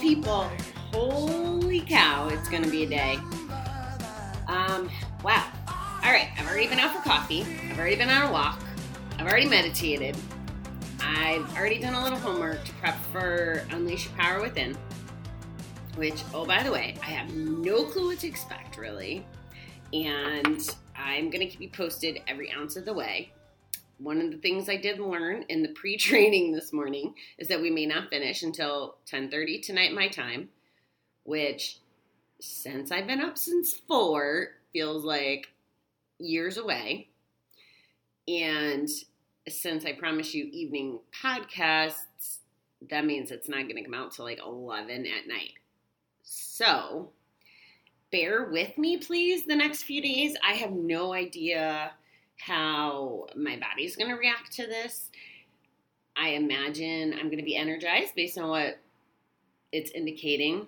people. Holy cow, it's going to be a day. Um, wow. All right, I've already been out for coffee. I've already been on a walk. I've already meditated. I've already done a little homework to prep for Unleash Your Power Within, which, oh, by the way, I have no clue what to expect really. And I'm going to keep you posted every ounce of the way one of the things I did learn in the pre-training this morning is that we may not finish until 10:30 tonight my time, which since I've been up since 4 feels like years away. And since I promise you evening podcasts, that means it's not going to come out till like 11 at night. So, bear with me please the next few days. I have no idea how my body's going to react to this. I imagine I'm going to be energized based on what it's indicating.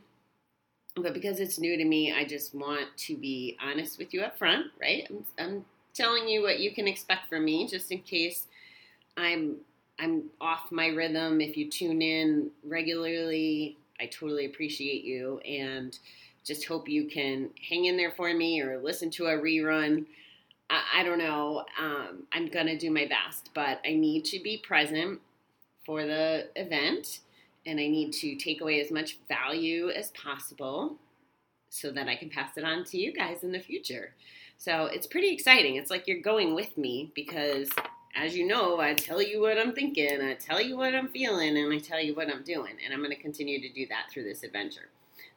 But because it's new to me, I just want to be honest with you up front, right? I'm, I'm telling you what you can expect from me just in case I'm I'm off my rhythm. If you tune in regularly, I totally appreciate you and just hope you can hang in there for me or listen to a rerun I, I don't know. Um, I'm going to do my best, but I need to be present for the event and I need to take away as much value as possible so that I can pass it on to you guys in the future. So it's pretty exciting. It's like you're going with me because, as you know, I tell you what I'm thinking, I tell you what I'm feeling, and I tell you what I'm doing. And I'm going to continue to do that through this adventure.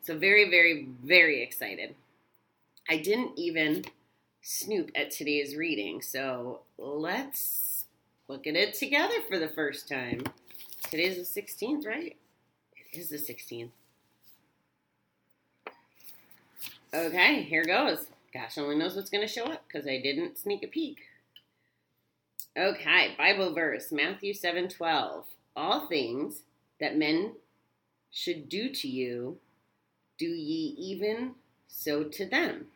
So, very, very, very excited. I didn't even snoop at today's reading. So let's look at it together for the first time. Today's the 16th, right? It is the 16th. Okay, here goes. Gosh only knows what's going to show up because I didn't sneak a peek. Okay, Bible verse, Matthew 7 12. All things that men should do to you, do ye even so to them.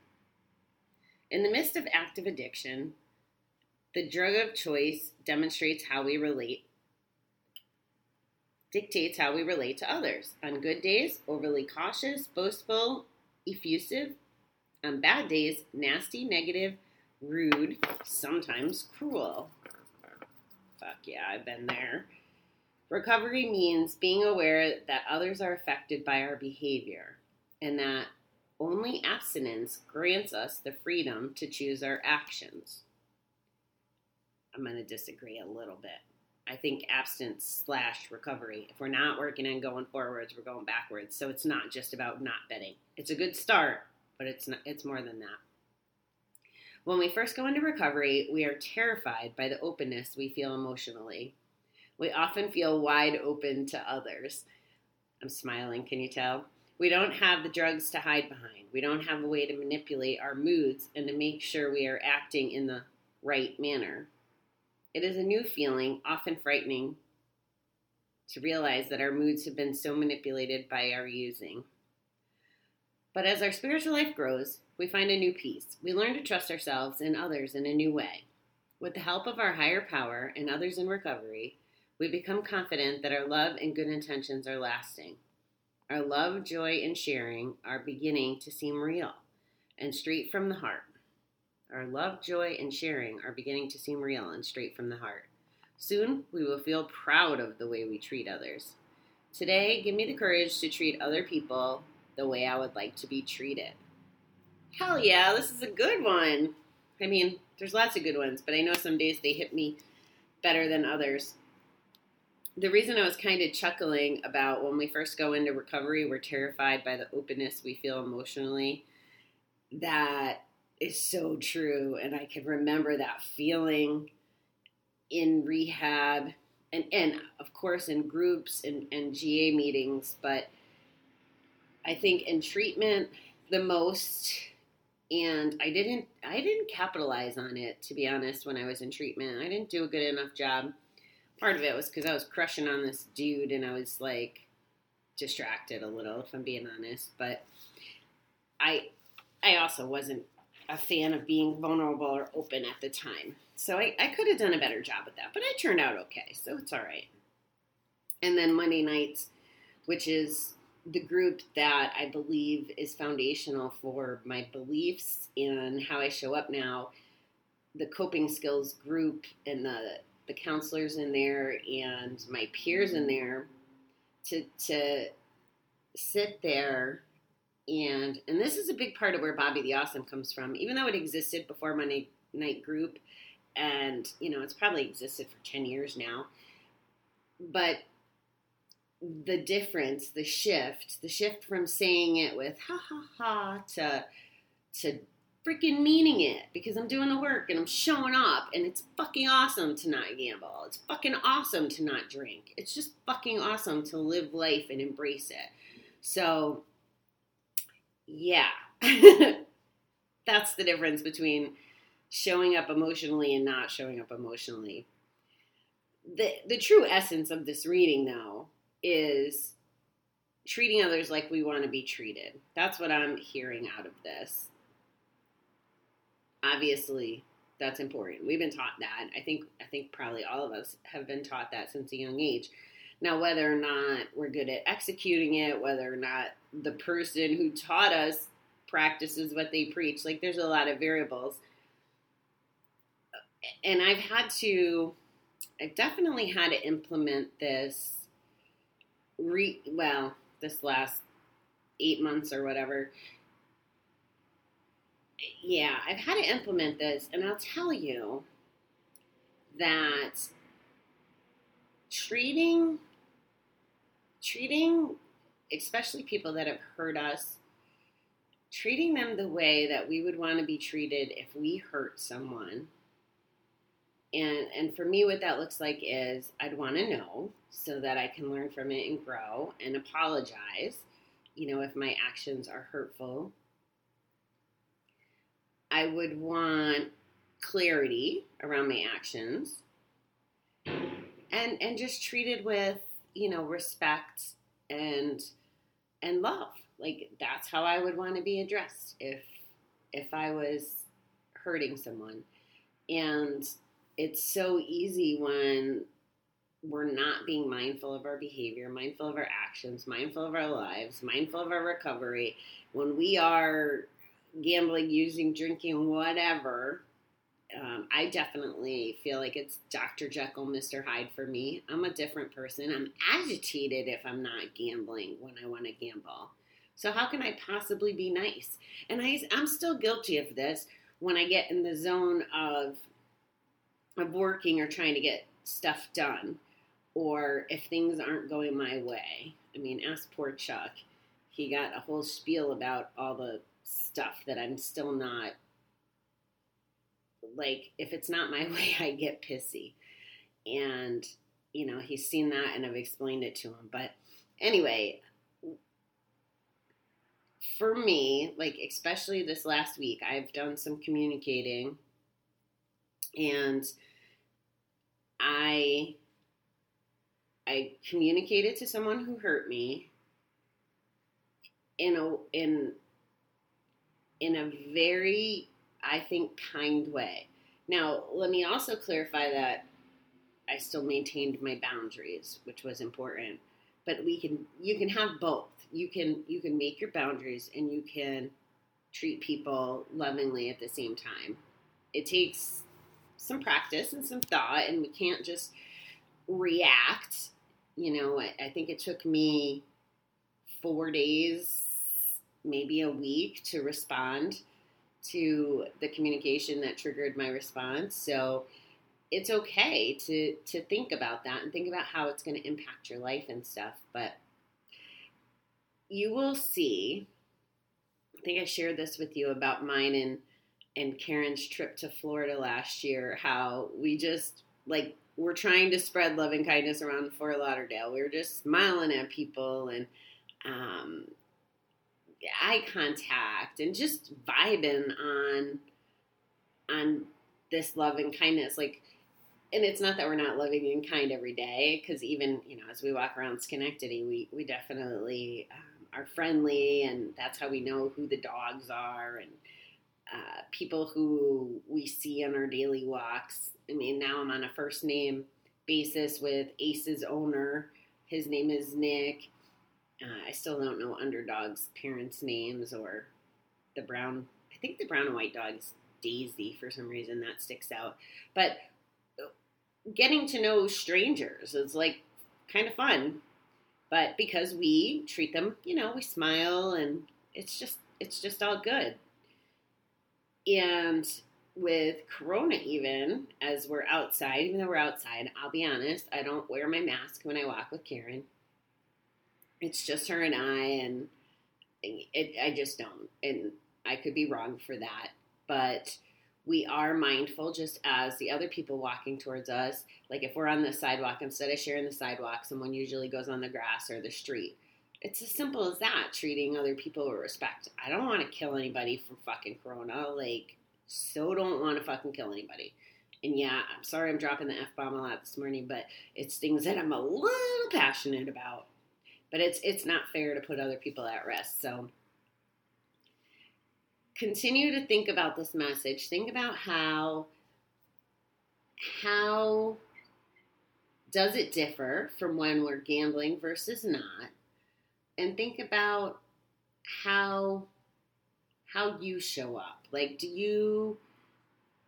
In the midst of active addiction, the drug of choice demonstrates how we relate, dictates how we relate to others. On good days, overly cautious, boastful, effusive. On bad days, nasty, negative, rude, sometimes cruel. Fuck yeah, I've been there. Recovery means being aware that others are affected by our behavior and that only abstinence grants us the freedom to choose our actions. I'm going to disagree a little bit. I think abstinence slash recovery. If we're not working and going forwards, we're going backwards. So it's not just about not betting. It's a good start, but it's not, it's more than that. When we first go into recovery, we are terrified by the openness we feel emotionally. We often feel wide open to others. I'm smiling, can you tell? We don't have the drugs to hide behind. We don't have a way to manipulate our moods and to make sure we are acting in the right manner. It is a new feeling, often frightening, to realize that our moods have been so manipulated by our using. But as our spiritual life grows, we find a new peace. We learn to trust ourselves and others in a new way. With the help of our higher power and others in recovery, we become confident that our love and good intentions are lasting. Our love, joy, and sharing are beginning to seem real and straight from the heart. Our love, joy, and sharing are beginning to seem real and straight from the heart. Soon, we will feel proud of the way we treat others. Today, give me the courage to treat other people the way I would like to be treated. Hell yeah, this is a good one. I mean, there's lots of good ones, but I know some days they hit me better than others the reason I was kind of chuckling about when we first go into recovery, we're terrified by the openness we feel emotionally. That is so true. And I can remember that feeling in rehab and, and of course in groups and, and GA meetings. But I think in treatment the most and I didn't I didn't capitalize on it to be honest when I was in treatment. I didn't do a good enough job part of it was because I was crushing on this dude and I was like distracted a little, if I'm being honest. But I, I also wasn't a fan of being vulnerable or open at the time. So I, I could have done a better job at that, but I turned out okay, so it's all right. And then Monday nights, which is the group that I believe is foundational for my beliefs and how I show up now. The coping skills group and the the counselors in there and my peers in there to to sit there and and this is a big part of where Bobbie the Awesome comes from. Even though it existed before Monday Night Group, and you know it's probably existed for ten years now, but the difference, the shift, the shift from saying it with ha ha ha to to freaking meaning it because I'm doing the work and I'm showing up and it's fucking awesome to not gamble. It's fucking awesome to not drink. It's just fucking awesome to live life and embrace it. So yeah. That's the difference between showing up emotionally and not showing up emotionally. The the true essence of this reading though is treating others like we want to be treated. That's what I'm hearing out of this. Obviously, that's important. We've been taught that. I think I think probably all of us have been taught that since a young age. Now, whether or not we're good at executing it, whether or not the person who taught us practices what they preach, like there's a lot of variables. And I've had to, I've definitely had to implement this, re, well, this last eight months or whatever. Yeah, I've had to implement this, and I'll tell you that treating treating especially people that have hurt us treating them the way that we would want to be treated if we hurt someone and and for me what that looks like is I'd want to know so that I can learn from it and grow and apologize you know if my actions are hurtful I would want clarity around my actions and and just treated with you know, respect and and love. Like that's how I would want to be addressed if if I was hurting someone. And it's so easy when we're not being mindful of our behavior, mindful of our actions, mindful of our lives, mindful of our recovery. When we are gambling, using, drinking, whatever, um, I definitely feel like it's Dr. Jekyll, Mr. Hyde for me. I'm a different person. I'm agitated if I'm not gambling when I want to gamble. So, how can I possibly be nice? And I, I'm still guilty of this when I get in the zone of, of working or trying to get stuff done, or if things aren't going my way. I mean, ask poor Chuck. He got a whole spiel about all the stuff that I'm still not like if it's not my way, I get pissy. And, you know, he's seen that and I've explained it to him. But anyway, for me, like especially this last week, I've done some communicating and I I communicated to someone who hurt me in a in in a very I think, kind way. Now, let me also clarify that I still maintained my boundaries, which was important. But we can you can have both. You can you can make your boundaries and you can treat people lovingly at the same time. It takes some practice and some thought and we can't just react. You know, I, I think it took me four days, maybe a week to respond to the communication that triggered my response. So it's okay to to think about that and think about how it's going to impact your life and stuff, but you will see I think I shared this with you about mine and and Karen's trip to Florida last year how we just like we're trying to spread love and kindness around Fort Lauderdale. We were just smiling at people and um, eye contact and just vibing on on this love and kindness like and it's not that we're not loving and kind every day because even you know as we walk around schenectady we we definitely um, are friendly and that's how we know who the dogs are and uh, people who we see on our daily walks. I mean now i'm on a first name basis with ace's owner. His name is nick Uh, I still don't know underdogs' parents' names or the brown. I think the brown and white dog's Daisy for some reason that sticks out. But getting to know strangers is like kind of fun. But because we treat them, you know, we smile and it's just it's just all good. And with Corona, even as we're outside, even though we're outside, I'll be honest, I don't wear my mask when I walk with Karen. It's just her and I, and it, I just don't. And I could be wrong for that. But we are mindful just as the other people walking towards us. Like if we're on the sidewalk, instead of sharing the sidewalk, someone usually goes on the grass or the street. It's as simple as that, treating other people with respect. I don't want to kill anybody from fucking Corona. Like, so don't want to fucking kill anybody. And yeah, I'm sorry I'm dropping the F bomb a lot this morning, but it's things that I'm a little passionate about. But it's it's not fair to put other people at rest. So continue to think about this message. Think about how how does it differ from when we're gambling versus not? And think about how how you show up. Like do you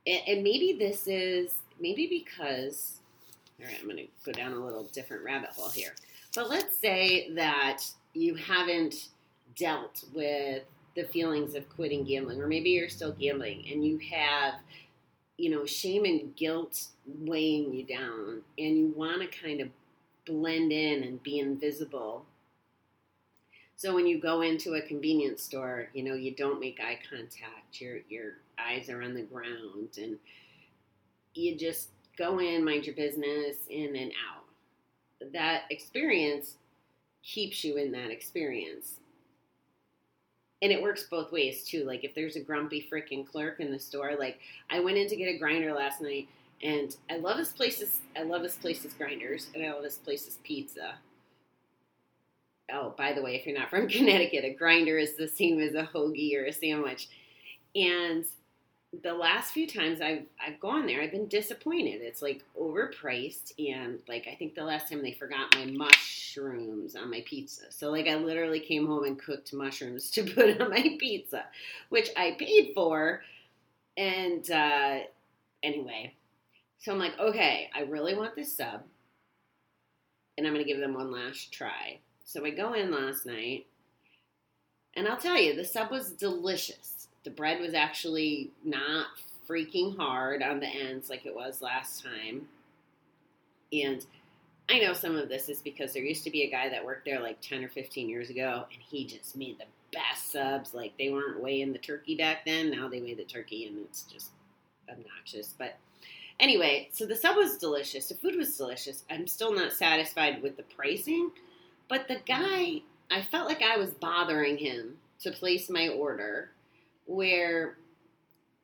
and maybe this is maybe because all right, I'm going to go down a little different rabbit hole here. But let's say that you haven't dealt with the feelings of quitting gambling, or maybe you're still gambling and you have, you know, shame and guilt weighing you down, and you want to kind of blend in and be invisible. So when you go into a convenience store, you know, you don't make eye contact. Your your eyes are on the ground and you just go in, mind your business, in and out. That experience keeps you in that experience and it works both ways too. Like if there's a grumpy freaking clerk in the store, like I went in to get a grinder last night, and I love this place's I love this place's grinders, and I love this place's pizza. Oh, by the way, if you're not from Connecticut, a grinder is the same as a hoagie or a sandwich, and the last few times I've I've gone there, I've been disappointed. It's like overpriced, and like I think the last time they forgot my mushrooms on my pizza. So like I literally came home and cooked mushrooms to put on my pizza, which I paid for. And uh, anyway, so I'm like, okay, I really want this sub, and I'm gonna give them one last try. So I go in last night, and I'll tell you, the sub was delicious the bread was actually not freaking hard on the ends like it was last time. And I know some of this is because there used to be a guy that worked there like 10 or 15 years ago, and he just made the best subs. Like they weren't weighing the turkey back then. Now they weigh the turkey, and it's just obnoxious. But anyway, so the sub was delicious. The food was delicious. I'm still not satisfied with the pricing, but the guy, I felt like I was bothering him to place my order where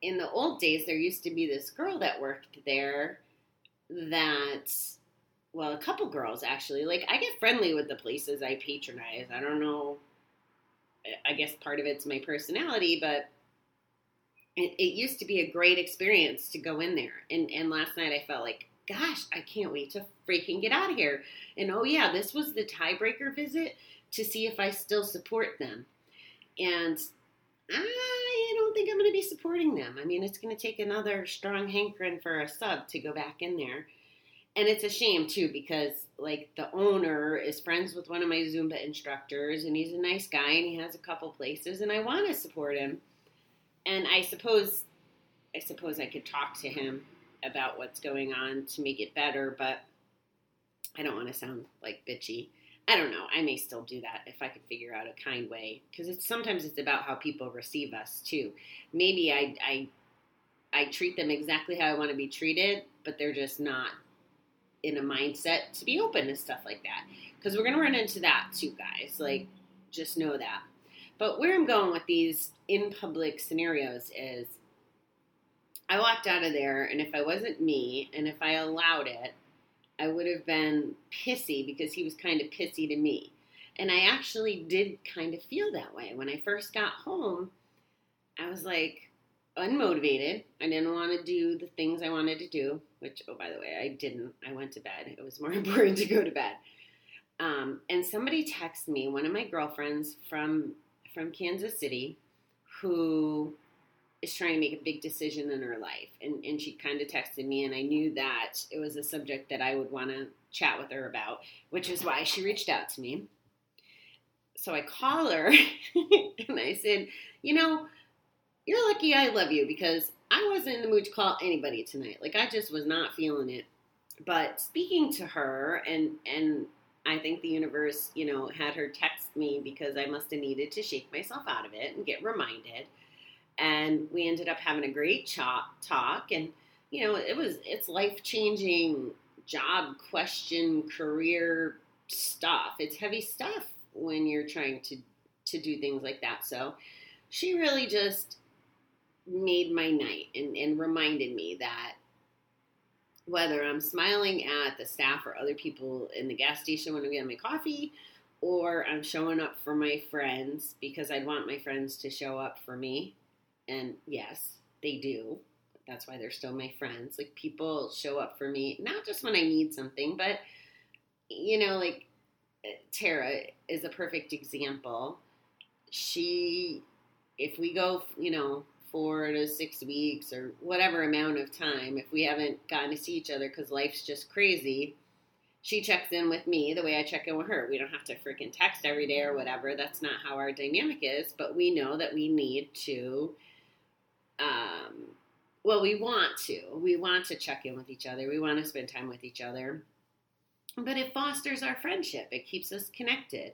in the old days there used to be this girl that worked there that well a couple girls actually. Like i get friendly with the places i patronize. I don't know. I guess part of it's my personality but it, it used to be a great experience to go in there. And and last night i felt like gosh i can't wait to freaking get out of here. And oh yeah this was the tiebreaker visit to see if i still support them. And I don't think I'm going to be supporting them. I mean, it's going to take another strong hankering for a sub to go back in there. And it's a shame too because like the owner is friends with one of my Zumba instructors and he's a nice guy and he has a couple places and I want to support him. And I suppose I suppose I could talk to him about what's going on to make it better, but I don't want to sound like bitchy. I don't know. I may still do that if I could figure out a kind way because it's sometimes it's about how people receive us too. Maybe I I I treat them exactly how I want to be treated, but they're just not in a mindset to be open to stuff like that. Because we're gonna run into that too, guys. Like, just know that. But where I'm going with these in public scenarios is I walked out of there, and if I wasn't me, and if I allowed it, I would have been pissy because he was kind of pissy to me. And I actually did kind of feel that way. When I first got home, I was like unmotivated. I didn't want to do the things I wanted to do, which, oh, by the way, I didn't. I went to bed. It was more important to go to bed. Um, and somebody texted me, one of my girlfriends from from Kansas City, who is trying to make a big decision in her life. And, and she kind of texted me, and I knew that it was a subject that I would want to chat with her about, which is why she reached out to me. So I call her and I said, You know, you're lucky I love you because I wasn't in the mood to call anybody tonight. Like, I just was not feeling it. But speaking to her, and, and I think the universe, you know, had her text me because I must have needed to shake myself out of it and get reminded and we ended up having a great talk and you know it was it's life changing job question career stuff. It's heavy stuff when you're trying to to do things like that. So she really just made my night and, and reminded me that whether I'm smiling at the staff or other people in the gas station when I get my coffee, or I'm showing up for my friends because I want my friends to show up for me, and yes, they do. That's why they're still my friends. Like people show up for me, not just when I need something, but you know, like eh, Tara is a perfect example. She, if we go, you know, four to six weeks or whatever amount of time, if we haven't gotten to see each other because life's just crazy, she checks in with me the way I check in with her. We don't have to freaking text every day or whatever. That's not how our dynamic is, but we know that we need to um, well, we want to. We want to check in with each other. We want to spend time with each other. But it fosters our friendship. It keeps us connected.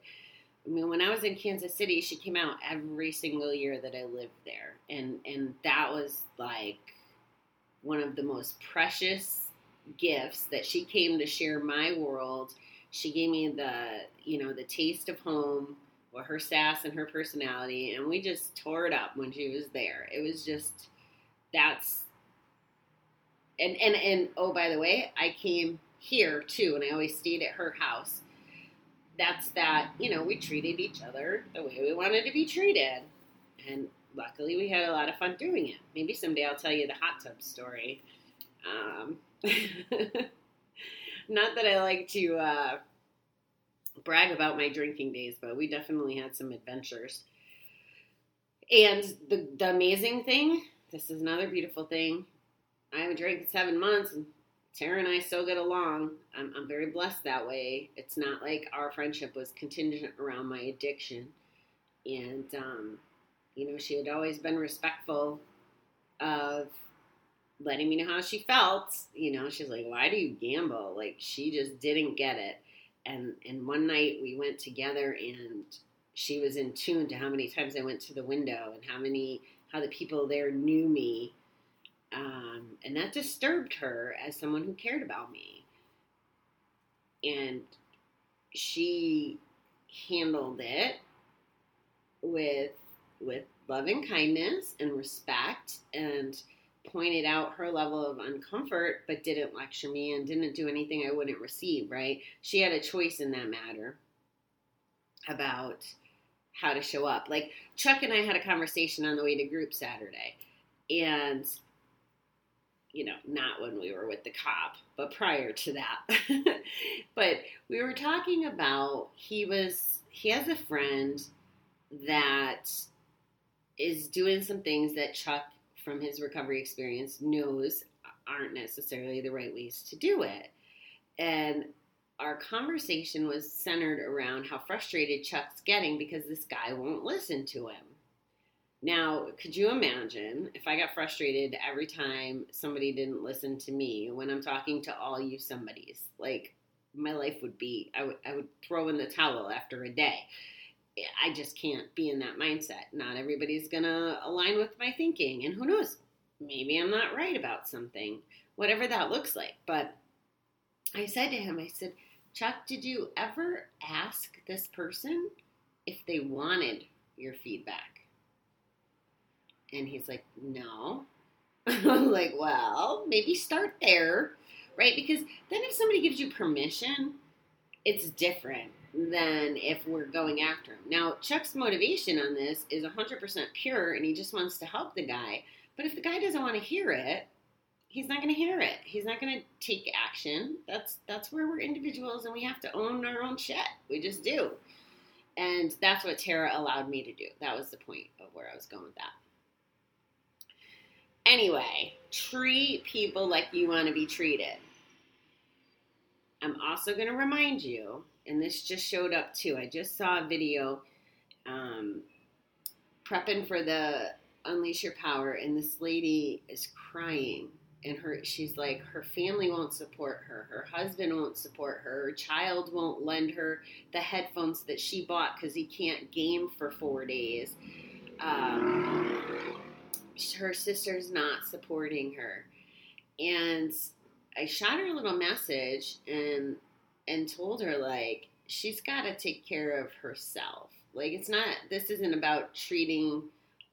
I mean, when I was in Kansas City, she came out every single year that I lived there, and and that was like one of the most precious gifts that she came to share my world. She gave me the you know the taste of home well, her sass and her personality, and we just tore it up when she was there. It was just that's and and and oh by the way, I came here too, and I always stayed at her house. That's that you know we treated each other the way we wanted to be treated, and luckily we had a lot of fun doing it. Maybe someday I'll tell you the hot tub story. Um, not that I like to. Uh, brag about my drinking days, but we definitely had some adventures. And the, the amazing thing, this is another beautiful thing. I haven't drank in seven months, and Tara and I still get along. I'm, I'm very blessed that way. It's not like our friendship was contingent around my addiction. And, um, you know, she had always been respectful of letting me know how she felt. You know, she's like, why do you gamble? Like, she just didn't get it and and one night we went together and she was in tune to how many times I went to the window and how many how the people there knew me, um, and that disturbed her as someone who cared about me. And she handled it with with love and kindness and respect and pointed out her level of uncomfort, but didn't lecture me and didn't do anything I wouldn't receive, right? She had a choice in that matter about how to show up. Like Chuck and I had a conversation on the way to group Saturday, and you know, not when we were with the cop, but prior to that. but we were talking about he was he has a friend that is doing some things that Chuck from his recovery experience knows aren't necessarily the right ways to do it. And our conversation was centered around how frustrated Chuck's getting because this guy won't listen to him. Now, could you imagine if I got frustrated every time somebody didn't listen to me when I'm talking to all you somebodies? Like, my life would be, I would, I would throw in the towel after a day. I just can't be in that mindset. Not everybody's going to align with my thinking. And who knows? Maybe I'm not right about something, whatever that looks like. But I said to him, I said, Chuck, did you ever ask this person if they wanted your feedback? And he's like, no. I'm like, well, maybe start there, right? Because then if somebody gives you permission, it's different than if we're going after him. Now, Chuck's motivation on this is 100% pure and he just wants to help the guy. But if the guy doesn't want to hear it, he's not going to hear it. He's not going to take action. That's that's where we're individuals and we have to own our own shit. We just do. And that's what Tara allowed me to do. That was the point of where I was going with that. Anyway, treat people like you want to be treated. I'm also going to remind you, and this just showed up too. I just saw a video um, prepping for the Unleash Your Power, and this lady is crying. And her, she's like, her family won't support her. Her husband won't support her. Her child won't lend her the headphones that she bought because he can't game for four days. Um, her sister's not supporting her. And I shot her a little message and and told her like she's got to take care of herself. Like it's not this isn't about treating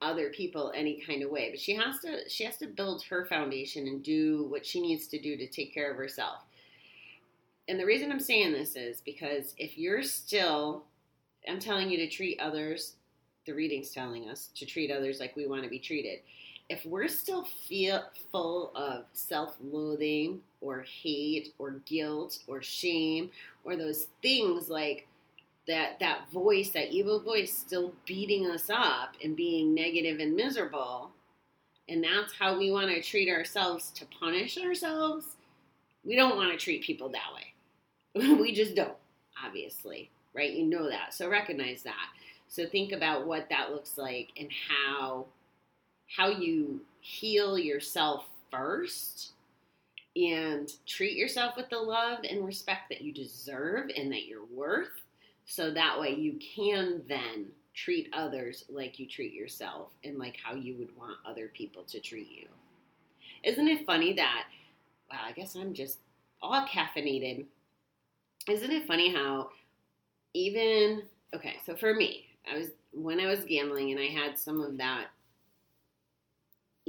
other people any kind of way, but she has to she has to build her foundation and do what she needs to do to take care of herself. And the reason I'm saying this is because if you're still I'm telling you to treat others the reading's telling us to treat others like we want to be treated. If we're still feel full of self-loathing or hate or guilt or shame or those things like that that voice, that evil voice still beating us up and being negative and miserable, and that's how we want to treat ourselves to punish ourselves, we don't want to treat people that way. we just don't, obviously, right? You know that. So recognize that. So think about what that looks like and how how you heal yourself first and treat yourself with the love and respect that you deserve and that you're worth so that way you can then treat others like you treat yourself and like how you would want other people to treat you. Isn't it funny that, wow, I guess I'm just all caffeinated. Isn't it funny how even, okay, so for me, I was, when I was gambling and I had some of that,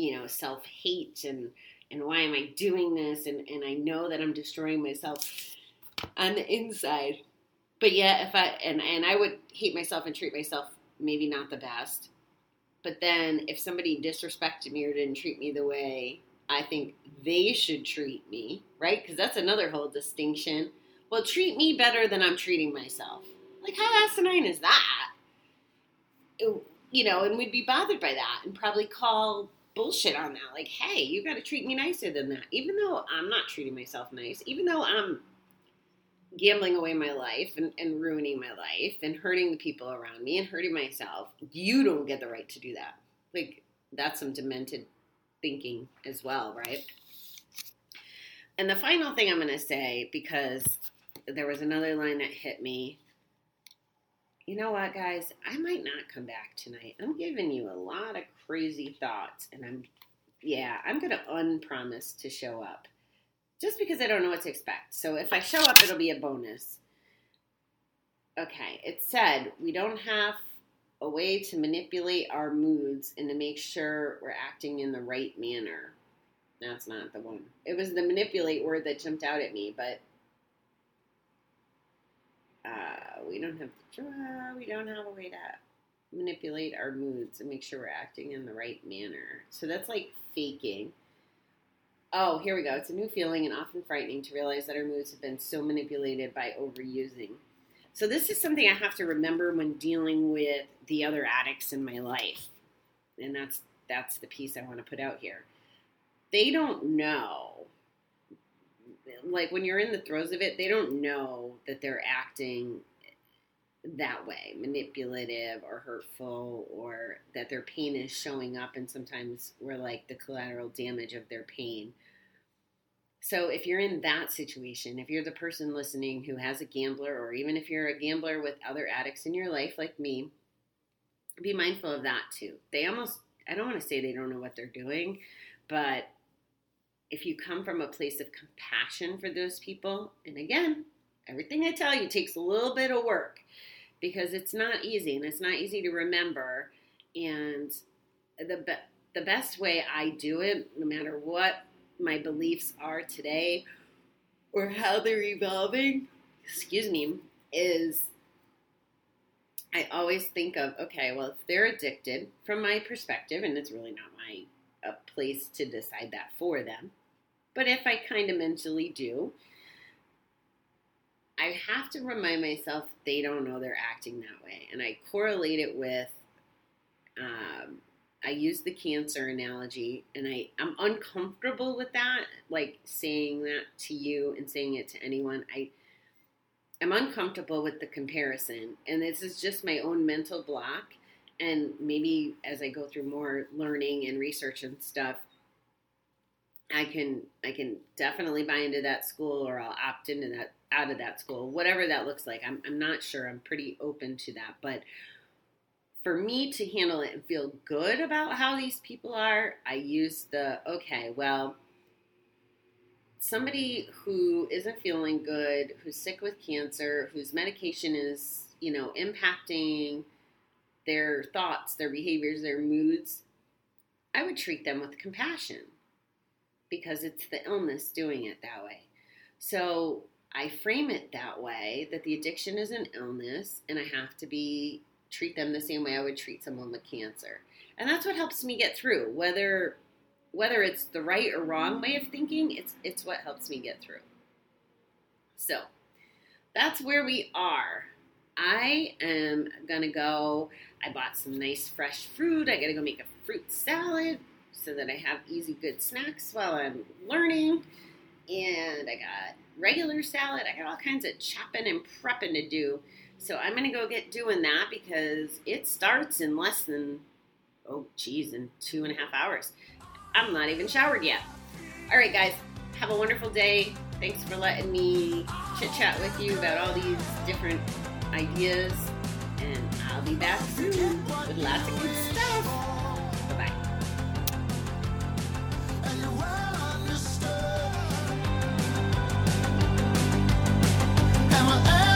you know, self hate and, and why am I doing this? And, and I know that I'm destroying myself on the inside. But yeah, if I, and, and I would hate myself and treat myself maybe not the best. But then if somebody disrespected me or didn't treat me the way I think they should treat me, right? Because that's another whole distinction. Well, treat me better than I'm treating myself. Like, how asinine is that? You know, and we'd be bothered by that and probably call bullshit on that. Like, hey, you got to treat me nicer than that. Even though I'm not treating myself nice, even though I'm gambling away my life and, and ruining my life and hurting the people around me and hurting myself, you don't get the right to do that. Like, that's some demented thinking as well, right? And the final thing I'm going to say, because there was another line that hit me. You know what, guys? I might not come back tonight. I'm giving you a lot of crazy thoughts, and I'm, yeah, I'm going to unpromise to show up just because I don't know what to expect. So if I show up, it'll be a bonus. Okay, it said we don't have a way to manipulate our moods and to make sure we're acting in the right manner. That's not the one. It was the manipulate word that jumped out at me, but uh, we don't have uh, we don't have a way to manipulate our moods and make sure we're acting in the right manner. So that's like faking. Oh, here we go. It's a new feeling and often frightening to realize that our moods have been so manipulated by overusing. So, this is something I have to remember when dealing with the other addicts in my life. And that's that's the piece I want to put out here. They don't know. Like when you're in the throes of it, they don't know that they're acting that way, manipulative or hurtful, or that their pain is showing up, and sometimes we're like the collateral damage of their pain. So, if you're in that situation, if you're the person listening who has a gambler, or even if you're a gambler with other addicts in your life, like me, be mindful of that too. They almost, I don't want to say they don't know what they're doing, but if you come from a place of compassion for those people, and again, everything I tell you takes a little bit of work because it's not easy and it's not easy to remember. And the be- the best way I do it, no matter what my beliefs are today or how they're evolving, excuse me, is I always think of okay, well, if they're addicted, from my perspective, and it's really not my place to decide that for them, But if I kind of mentally do, I have to remind myself they don't know they're acting that way. And I correlate it with, um, I use the cancer analogy, and I, I'm uncomfortable with that, like saying that to you and saying it to anyone. I, I'm uncomfortable with the comparison, and this is just my own mental block. And maybe as I go through more learning and research and stuff, I can I can definitely buy into that school, or I'll opt into that out of that school, whatever that looks like. I'm I'm not sure. I'm pretty open to that, but for me to handle it and feel good about how these people are, I use the okay, well, somebody who isn't feeling good, who's sick with cancer, whose medication is, you know, impacting their thoughts, their behaviors, their moods, I would treat them with compassion because it's the illness doing it that way. So I frame it that way that the addiction is an illness and I have to be treat them the same way I would treat someone with cancer. And that's what helps me get through. Whether whether it's the right or wrong way of thinking, it's it's what helps me get through. So, that's where we are. I am gonna go. I bought some nice fresh fruit. I gotta go make a fruit salad so that I have easy, good snacks while I'm learning. And I got regular salad. I got all kinds of chopping and prepping to do. So I'm gonna go get doing that because it starts in less than oh geez, in two and a half hours. I'm not even showered yet. All right, guys, have a wonderful day. Thanks for letting me chit chat with you about all these different ideas, and I'll be back soon with lots of good stuff. I'm a. Uh,